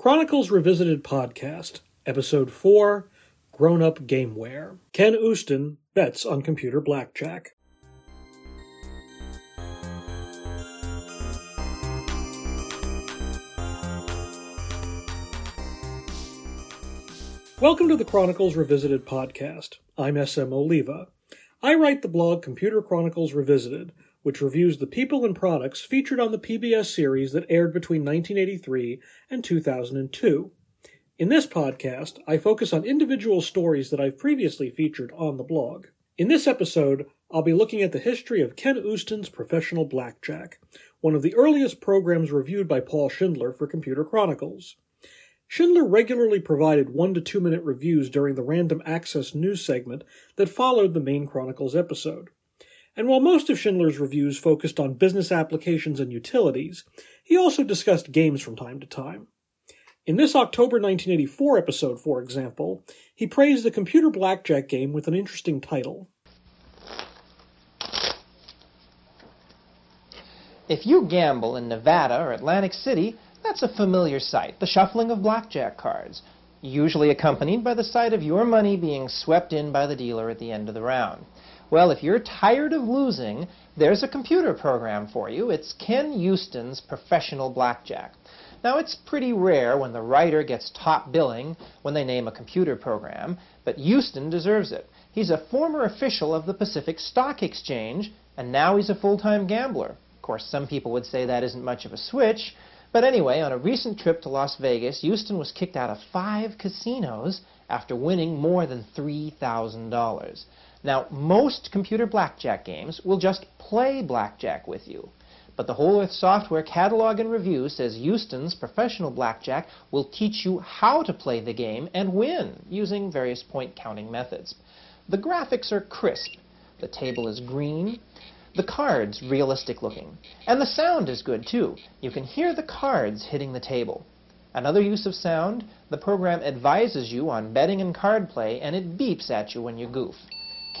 Chronicles Revisited Podcast, Episode 4 Grown Up Gameware. Ken Uston bets on computer blackjack. Welcome to the Chronicles Revisited podcast. I'm SM Oliva. I write the blog Computer Chronicles Revisited, which reviews the people and products featured on the PBS series that aired between 1983 and 2002. In this podcast, I focus on individual stories that I've previously featured on the blog. In this episode, I'll be looking at the history of Ken Uston's Professional Blackjack, one of the earliest programs reviewed by Paul Schindler for Computer Chronicles. Schindler regularly provided one to two minute reviews during the random access news segment that followed the main Chronicles episode. And while most of Schindler's reviews focused on business applications and utilities, he also discussed games from time to time. In this October 1984 episode, for example, he praised the computer blackjack game with an interesting title. If you gamble in Nevada or Atlantic City, that's a familiar sight, the shuffling of blackjack cards, usually accompanied by the sight of your money being swept in by the dealer at the end of the round. Well, if you're tired of losing, there's a computer program for you. It's Ken Uston's Professional Blackjack. Now, it's pretty rare when the writer gets top billing when they name a computer program, but Uston deserves it. He's a former official of the Pacific Stock Exchange, and now he's a full-time gambler. Of course, some people would say that isn't much of a switch, but anyway, on a recent trip to Las Vegas, Uston was kicked out of five casinos after winning more than $3,000. Now, most computer blackjack games will just play blackjack with you. But the Whole Earth Software Catalog and Review says Uston's professional blackjack will teach you how to play the game and win using various point counting methods. The graphics are crisp. The table is green. The cards realistic looking. And the sound is good too. You can hear the cards hitting the table. Another use of sound, the program advises you on betting and card play and it beeps at you when you goof.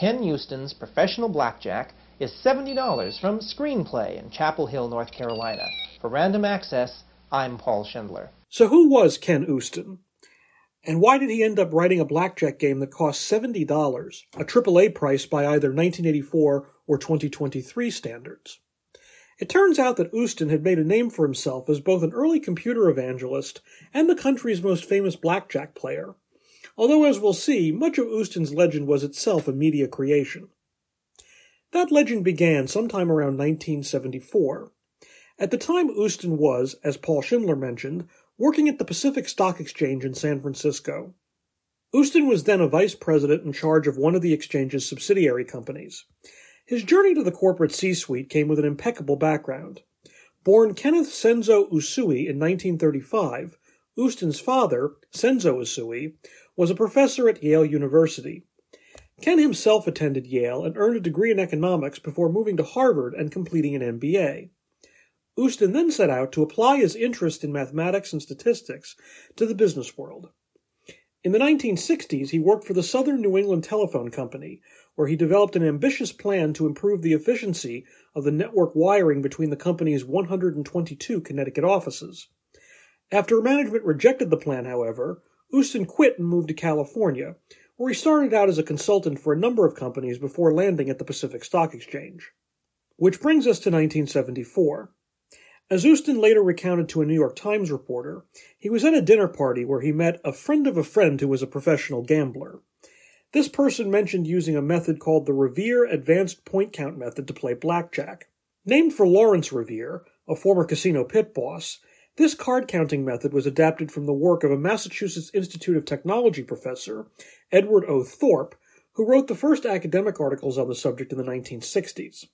Ken Uston's Professional Blackjack is $70 from Screenplay in Chapel Hill, North Carolina. For Random Access, I'm Paul Schindler. So, who was Ken Uston? And why did he end up writing a blackjack game that cost $70, a AAA price by either 1984 or 2023 standards? It turns out that Uston had made a name for himself as both an early computer evangelist and the country's most famous blackjack player, although as we'll see, much of Uston's legend was itself a media creation. That legend began sometime around 1974. At the time, Uston was, as Paul Schindler mentioned, working at the Pacific Stock Exchange in San Francisco. Uston was then a vice president in charge of one of the exchange's subsidiary companies. His journey to the corporate C-suite came with an impeccable background. Born Kenneth Senzo Usui in 1935, Uston's father, Senzo Usui, was a professor at Yale University. Ken himself attended Yale and earned a degree in economics before moving to Harvard and completing an MBA. Uston then set out to apply his interest in mathematics and statistics to the business world. In the 1960s, he worked for the Southern New England Telephone Company, where he developed an ambitious plan to improve the efficiency of the network wiring between the company's 122 Connecticut offices. After management rejected the plan, however, Uston quit and moved to California, where he started out as a consultant for a number of companies before landing at the Pacific Stock Exchange. Which brings us to 1974. As Uston later recounted to a New York Times reporter, he was at a dinner party where he met a friend of a friend who was a professional gambler. This person mentioned using a method called the Revere Advanced Point Count Method to play blackjack. Named for Lawrence Revere, a former casino pit boss, this card counting method was adapted from the work of a Massachusetts Institute of Technology professor, Edward O. Thorp, who wrote the first academic articles on the subject in the 1960s.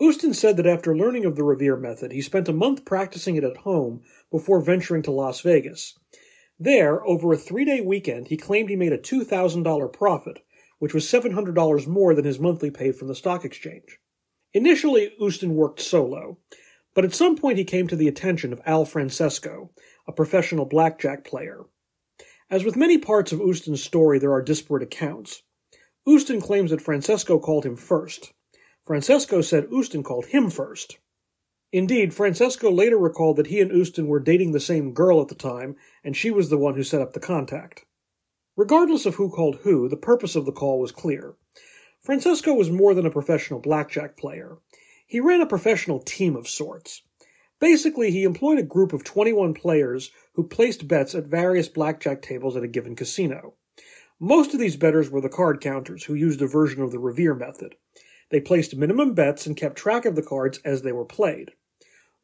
Uston said that after learning of the Revere method, he spent a month practicing it at home before venturing to Las Vegas. There, over a three day weekend, he claimed he made a $2,000 profit, which was $700 more than his monthly pay from the stock exchange. Initially, Uston worked solo, but at some point he came to the attention of Al Francesco, a professional blackjack player. As with many parts of Uston's story, there are disparate accounts. Uston claims that Francesco called him first, Francesco said Uston called him first. Indeed, Francesco later recalled that he and Uston were dating the same girl at the time, and she was the one who set up the contact. Regardless of who called who, the purpose of the call was clear. Francesco was more than a professional blackjack player. He ran a professional team of sorts. Basically, he employed a group of 21 players who placed bets at various blackjack tables at a given casino. Most of these bettors were the card counters, who used a version of the Revere method. They placed minimum bets and kept track of the cards as they were played.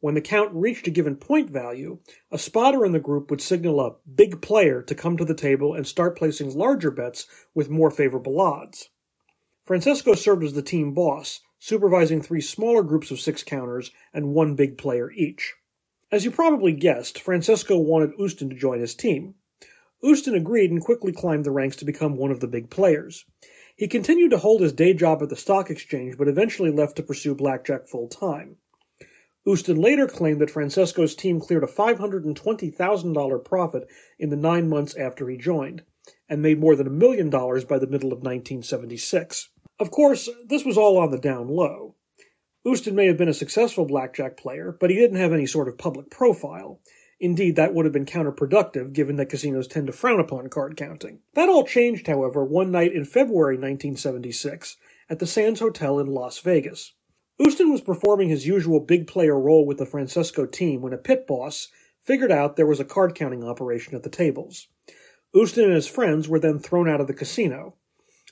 When the count reached a given point value, a spotter in the group would signal a big player to come to the table and start placing larger bets with more favorable odds. Francesco served as the team boss, supervising three smaller groups of six counters and one big player each. As you probably guessed, Francesco wanted Uston to join his team. Uston agreed and quickly climbed the ranks to become one of the big players. He continued to hold his day job at the stock exchange, but eventually left to pursue blackjack full time. Uston later claimed that Francesco's team cleared a $520,000 profit in the nine months after he joined, and made more than a million dollars by the middle of 1976. Of course, this was all on the down low. Uston may have been a successful blackjack player, but he didn't have any sort of public profile. Indeed, that would have been counterproductive given that casinos tend to frown upon card counting. That all changed, however, one night in February 1976 at the Sands Hotel in Las Vegas. Uston was performing his usual big player role with the Francesco team when a pit boss figured out there was a card counting operation at the tables. Uston and his friends were then thrown out of the casino.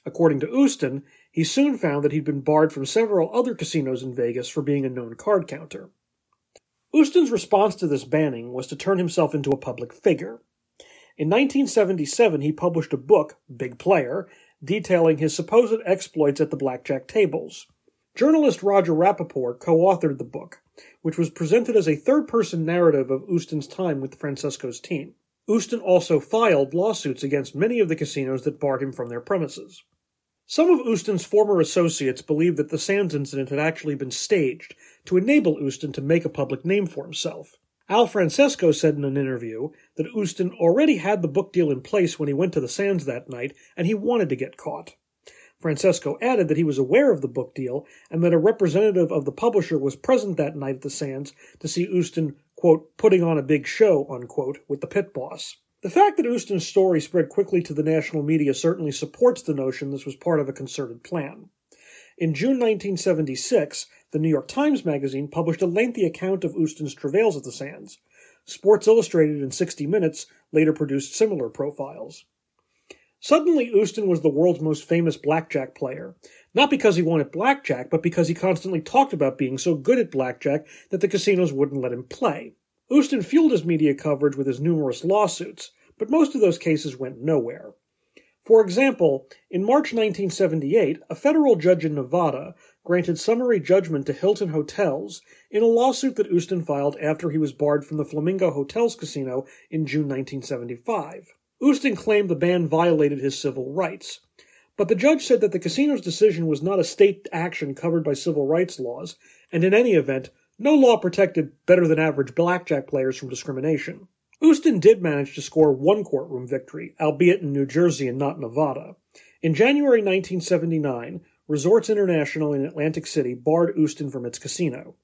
According to Uston, he soon found that he'd been barred from several other casinos in Vegas for being a known card counter. Uston's response to this banning was to turn himself into a public figure. In 1977, he published a book, Big Player, detailing his supposed exploits at the blackjack tables. Journalist Roger Rapoport co authored the book, which was presented as a third person narrative of Uston's time with Francesco's team. Uston also filed lawsuits against many of the casinos that barred him from their premises. Some of Uston's former associates believed that the Sands incident had actually been staged to enable Uston to make a public name for himself. Al Francesco said in an interview that Uston already had the book deal in place when he went to the Sands that night and he wanted to get caught. Francesco added that he was aware of the book deal and that a representative of the publisher was present that night at the Sands to see Uston, quote, putting on a big show, unquote, with the pit boss. The fact that Uston's story spread quickly to the national media certainly supports the notion this was part of a concerted plan. In June 1976, the New York Times Magazine published a lengthy account of Uston's travails at the Sands. Sports Illustrated and 60 Minutes later produced similar profiles. Suddenly, Uston was the world's most famous blackjack player. Not because he won at blackjack, but because he constantly talked about being so good at blackjack that the casinos wouldn't let him play. Uston fueled his media coverage with his numerous lawsuits, but most of those cases went nowhere. For example, in March 1978, a federal judge in Nevada granted summary judgment to Hilton Hotels in a lawsuit that Uston filed after he was barred from the Flamingo Hotels Casino in June 1975. Uston claimed the ban violated his civil rights. But the judge said that the casino's decision was not a state action covered by civil rights laws, and in any event, no law protected better than average blackjack players from discrimination. Uston did manage to score one courtroom victory, albeit in New Jersey and not Nevada. In January 1979, Resorts International in Atlantic City barred Uston from its casino.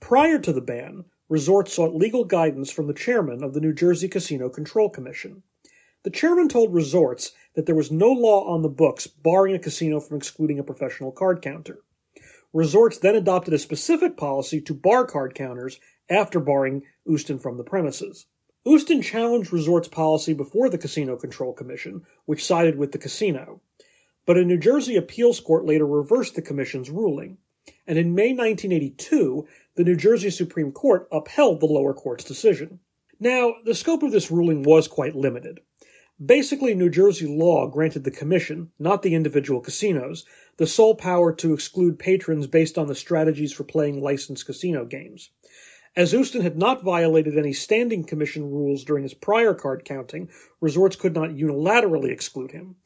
Prior to the ban, Resorts sought legal guidance from the chairman of the New Jersey Casino Control Commission. The chairman told resorts that there was no law on the books barring a casino from excluding a professional card counter. Resorts then adopted a specific policy to bar card counters after barring Uston from the premises. Uston challenged Resorts' policy before the Casino Control Commission, which sided with the casino. But a New Jersey appeals court later reversed the commission's ruling. And in May 1982, the New Jersey Supreme Court upheld the lower court's decision. Now, the scope of this ruling was quite limited. Basically, New Jersey law granted the Commission, not the individual casinos, the sole power to exclude patrons based on the strategies for playing licensed casino games. As Uston had not violated any standing commission rules during his prior card counting, resorts could not unilaterally exclude him.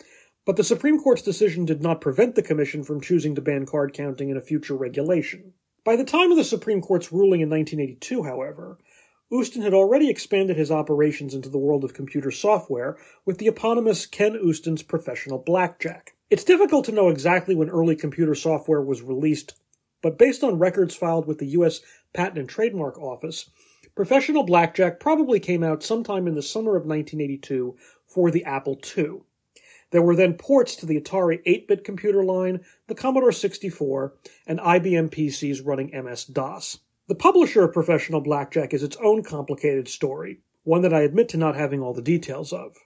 But the Supreme Court's decision did not prevent the Commission from choosing to ban card counting in a future regulation. By the time of the Supreme Court's ruling in 1982, however, Uston had already expanded his operations into the world of computer software with the eponymous Ken Uston's Professional Blackjack. It's difficult to know exactly when early computer software was released, but based on records filed with the U.S. Patent and Trademark Office, Professional Blackjack probably came out sometime in the summer of 1982 for the Apple II. There were then ports to the Atari 8 bit computer line, the Commodore 64, and IBM PCs running MS DOS. The publisher of Professional Blackjack is its own complicated story, one that I admit to not having all the details of.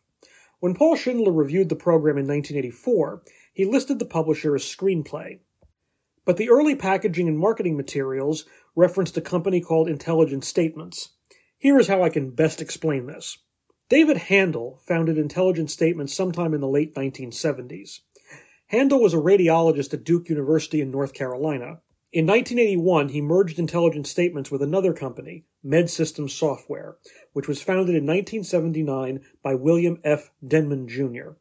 When Paul Schindler reviewed the program in 1984, he listed the publisher as Screenplay. But the early packaging and marketing materials referenced a company called Intelligent Statements. Here is how I can best explain this. David Handel founded Intelligent Statements sometime in the late 1970s. Handel was a radiologist at Duke University in North Carolina. In 1981, he merged Intelligent Statements with another company, Med Systems Software, which was founded in 1979 by William F. Denman Jr.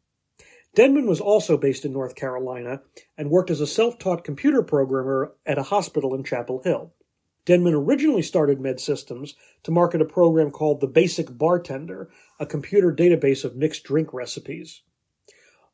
Denman was also based in North Carolina and worked as a self taught computer programmer at a hospital in Chapel Hill. Denman originally started Med Systems to market a program called The Basic Bartender, a computer database of mixed drink recipes.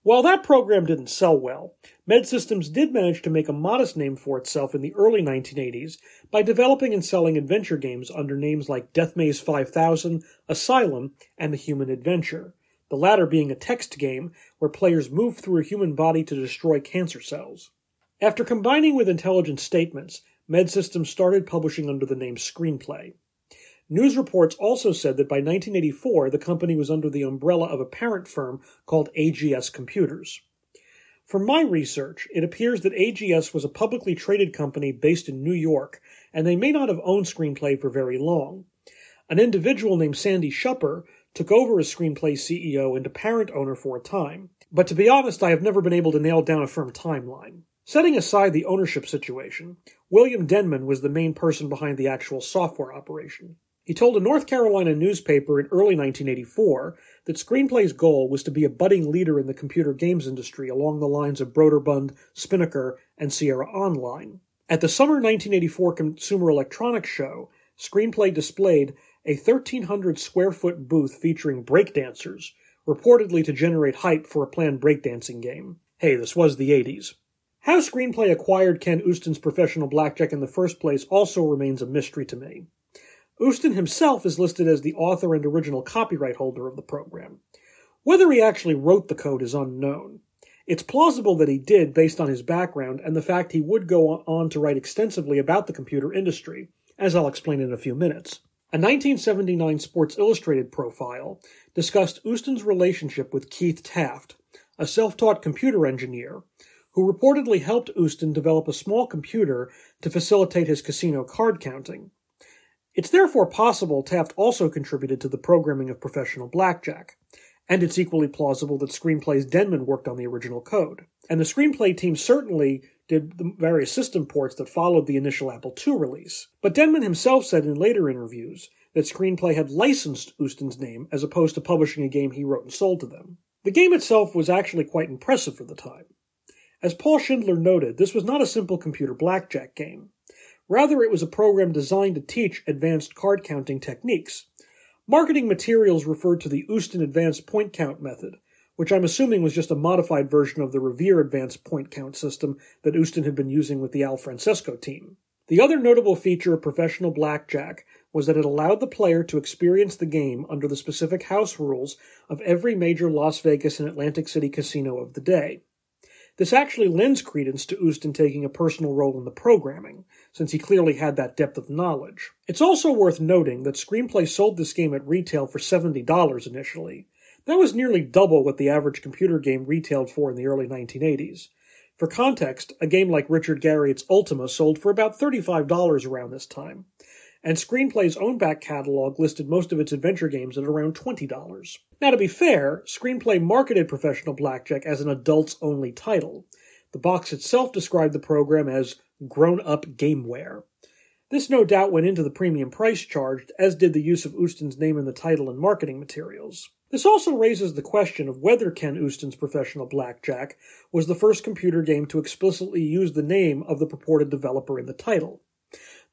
While that program didn't sell well, Med Systems did manage to make a modest name for itself in the early 1980s by developing and selling adventure games under names like Death Maze 5000, Asylum, and The Human Adventure, the latter being a text game where players move through a human body to destroy cancer cells. After combining with Intelligent Statements, MedSystems started publishing under the name Screenplay. News reports also said that by 1984, the company was under the umbrella of a parent firm called AGS Computers. From my research, it appears that AGS was a publicly traded company based in New York, and they may not have owned Screenplay for very long. An individual named Sandy Shupper took over as Screenplay CEO and apparent owner for a time, but to be honest, I have never been able to nail down a firm timeline. Setting aside the ownership situation, William Denman was the main person behind the actual software operation. He told a North Carolina newspaper in early 1984 that Screenplay's goal was to be a budding leader in the computer games industry along the lines of Broderbund, Spinnaker, and Sierra Online. At the summer 1984 Consumer Electronics Show, Screenplay displayed a 1,300 square foot booth featuring breakdancers, reportedly to generate hype for a planned breakdancing game. Hey, this was the 80s. How Screenplay acquired Ken Uston's professional blackjack in the first place also remains a mystery to me. Uston himself is listed as the author and original copyright holder of the program. Whether he actually wrote the code is unknown. It's plausible that he did based on his background and the fact he would go on to write extensively about the computer industry, as I'll explain in a few minutes. A 1979 Sports Illustrated profile discussed Uston's relationship with Keith Taft, a self taught computer engineer who reportedly helped Uston develop a small computer to facilitate his casino card counting. It's therefore possible Taft also contributed to the programming of professional blackjack, and it's equally plausible that Screenplay's Denman worked on the original code. And the Screenplay team certainly did the various system ports that followed the initial Apple II release. But Denman himself said in later interviews that Screenplay had licensed Uston's name as opposed to publishing a game he wrote and sold to them. The game itself was actually quite impressive for the time. As Paul Schindler noted, this was not a simple computer blackjack game. Rather, it was a program designed to teach advanced card counting techniques. Marketing materials referred to the Uston Advanced Point Count method, which I'm assuming was just a modified version of the Revere Advanced Point Count system that Uston had been using with the Al Francesco team. The other notable feature of professional blackjack was that it allowed the player to experience the game under the specific house rules of every major Las Vegas and Atlantic City casino of the day. This actually lends credence to Uston taking a personal role in the programming, since he clearly had that depth of knowledge. It's also worth noting that Screenplay sold this game at retail for $70 initially. That was nearly double what the average computer game retailed for in the early 1980s. For context, a game like Richard Garriott's Ultima sold for about $35 around this time and Screenplay's own back catalog listed most of its adventure games at around $20. Now, to be fair, Screenplay marketed Professional Blackjack as an adults only title. The box itself described the program as grown up gameware. This no doubt went into the premium price charged, as did the use of Uston's name in the title and marketing materials. This also raises the question of whether Ken Uston's Professional Blackjack was the first computer game to explicitly use the name of the purported developer in the title.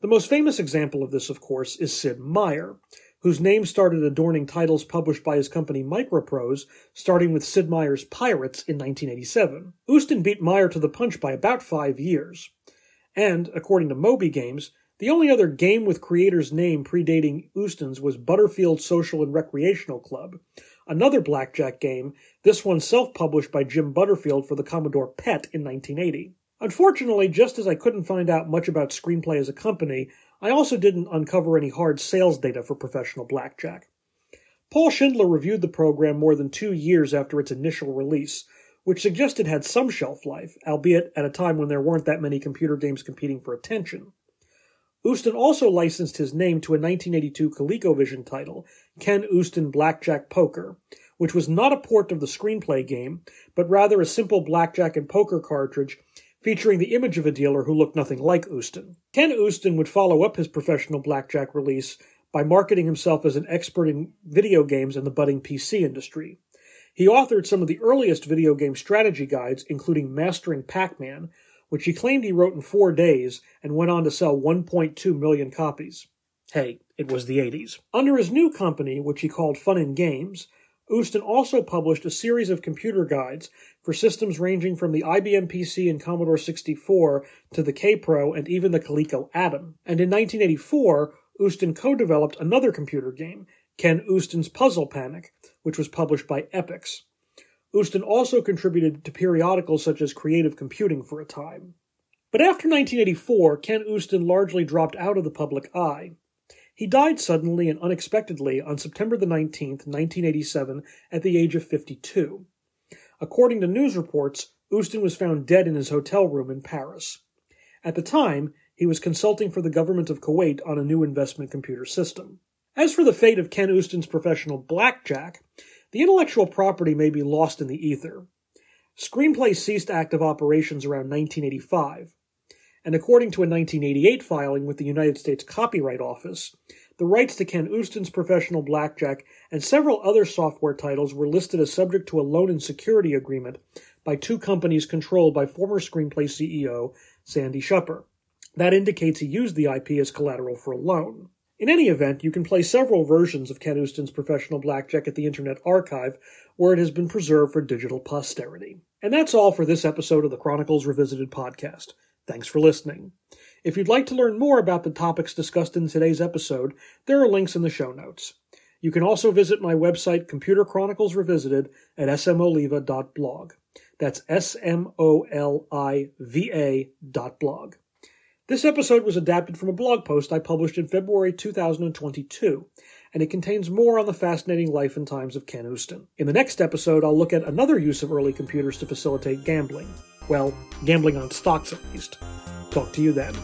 The most famous example of this, of course, is Sid Meier, whose name started adorning titles published by his company Microprose, starting with Sid Meier's Pirates in 1987. Uston beat Meier to the punch by about five years. And, according to Moby Games, The only other game with creator's name predating Uston's was Butterfield Social and Recreational Club, another blackjack game, this one self published by Jim Butterfield for the Commodore PET in 1980. Unfortunately, just as I couldn't find out much about Screenplay as a company, I also didn't uncover any hard sales data for professional blackjack. Paul Schindler reviewed the program more than two years after its initial release, which suggested had some shelf life, albeit at a time when there weren't that many computer games competing for attention. Uston also licensed his name to a 1982 ColecoVision title, Ken Uston Blackjack Poker, which was not a port of the screenplay game, but rather a simple blackjack and poker cartridge featuring the image of a dealer who looked nothing like Uston. Ken Uston would follow up his professional blackjack release by marketing himself as an expert in video games and the budding PC industry. He authored some of the earliest video game strategy guides, including Mastering Pac Man, which he claimed he wrote in four days and went on to sell 1.2 million copies. Hey, it was the 80s. Under his new company, which he called Fun and Games, Uston also published a series of computer guides for systems ranging from the IBM PC and Commodore 64 to the Kaypro and even the Coleco Adam. And in 1984, Uston co-developed another computer game, Ken Uston's Puzzle Panic, which was published by Epyx. Uston also contributed to periodicals such as Creative Computing for a time. But after 1984, Ken Uston largely dropped out of the public eye. He died suddenly and unexpectedly on September the 19th, 1987, at the age of 52. According to news reports, Uston was found dead in his hotel room in Paris. At the time, he was consulting for the government of Kuwait on a new investment computer system. As for the fate of Ken Uston's professional blackjack, the intellectual property may be lost in the ether. Screenplay ceased active operations around 1985, and according to a 1988 filing with the United States Copyright Office, the rights to Ken Uston's professional blackjack and several other software titles were listed as subject to a loan and security agreement by two companies controlled by former Screenplay CEO Sandy Shupper. That indicates he used the IP as collateral for a loan. In any event, you can play several versions of Ken Uston's professional blackjack at the Internet Archive, where it has been preserved for digital posterity. And that's all for this episode of the Chronicles Revisited podcast. Thanks for listening. If you'd like to learn more about the topics discussed in today's episode, there are links in the show notes. You can also visit my website, Computer Chronicles Revisited, at smoliva.blog. That's S M O L I V A dot blog. This episode was adapted from a blog post I published in February 2022, and it contains more on the fascinating life and times of Ken Uston. In the next episode, I'll look at another use of early computers to facilitate gambling. Well, gambling on stocks at least. Talk to you then.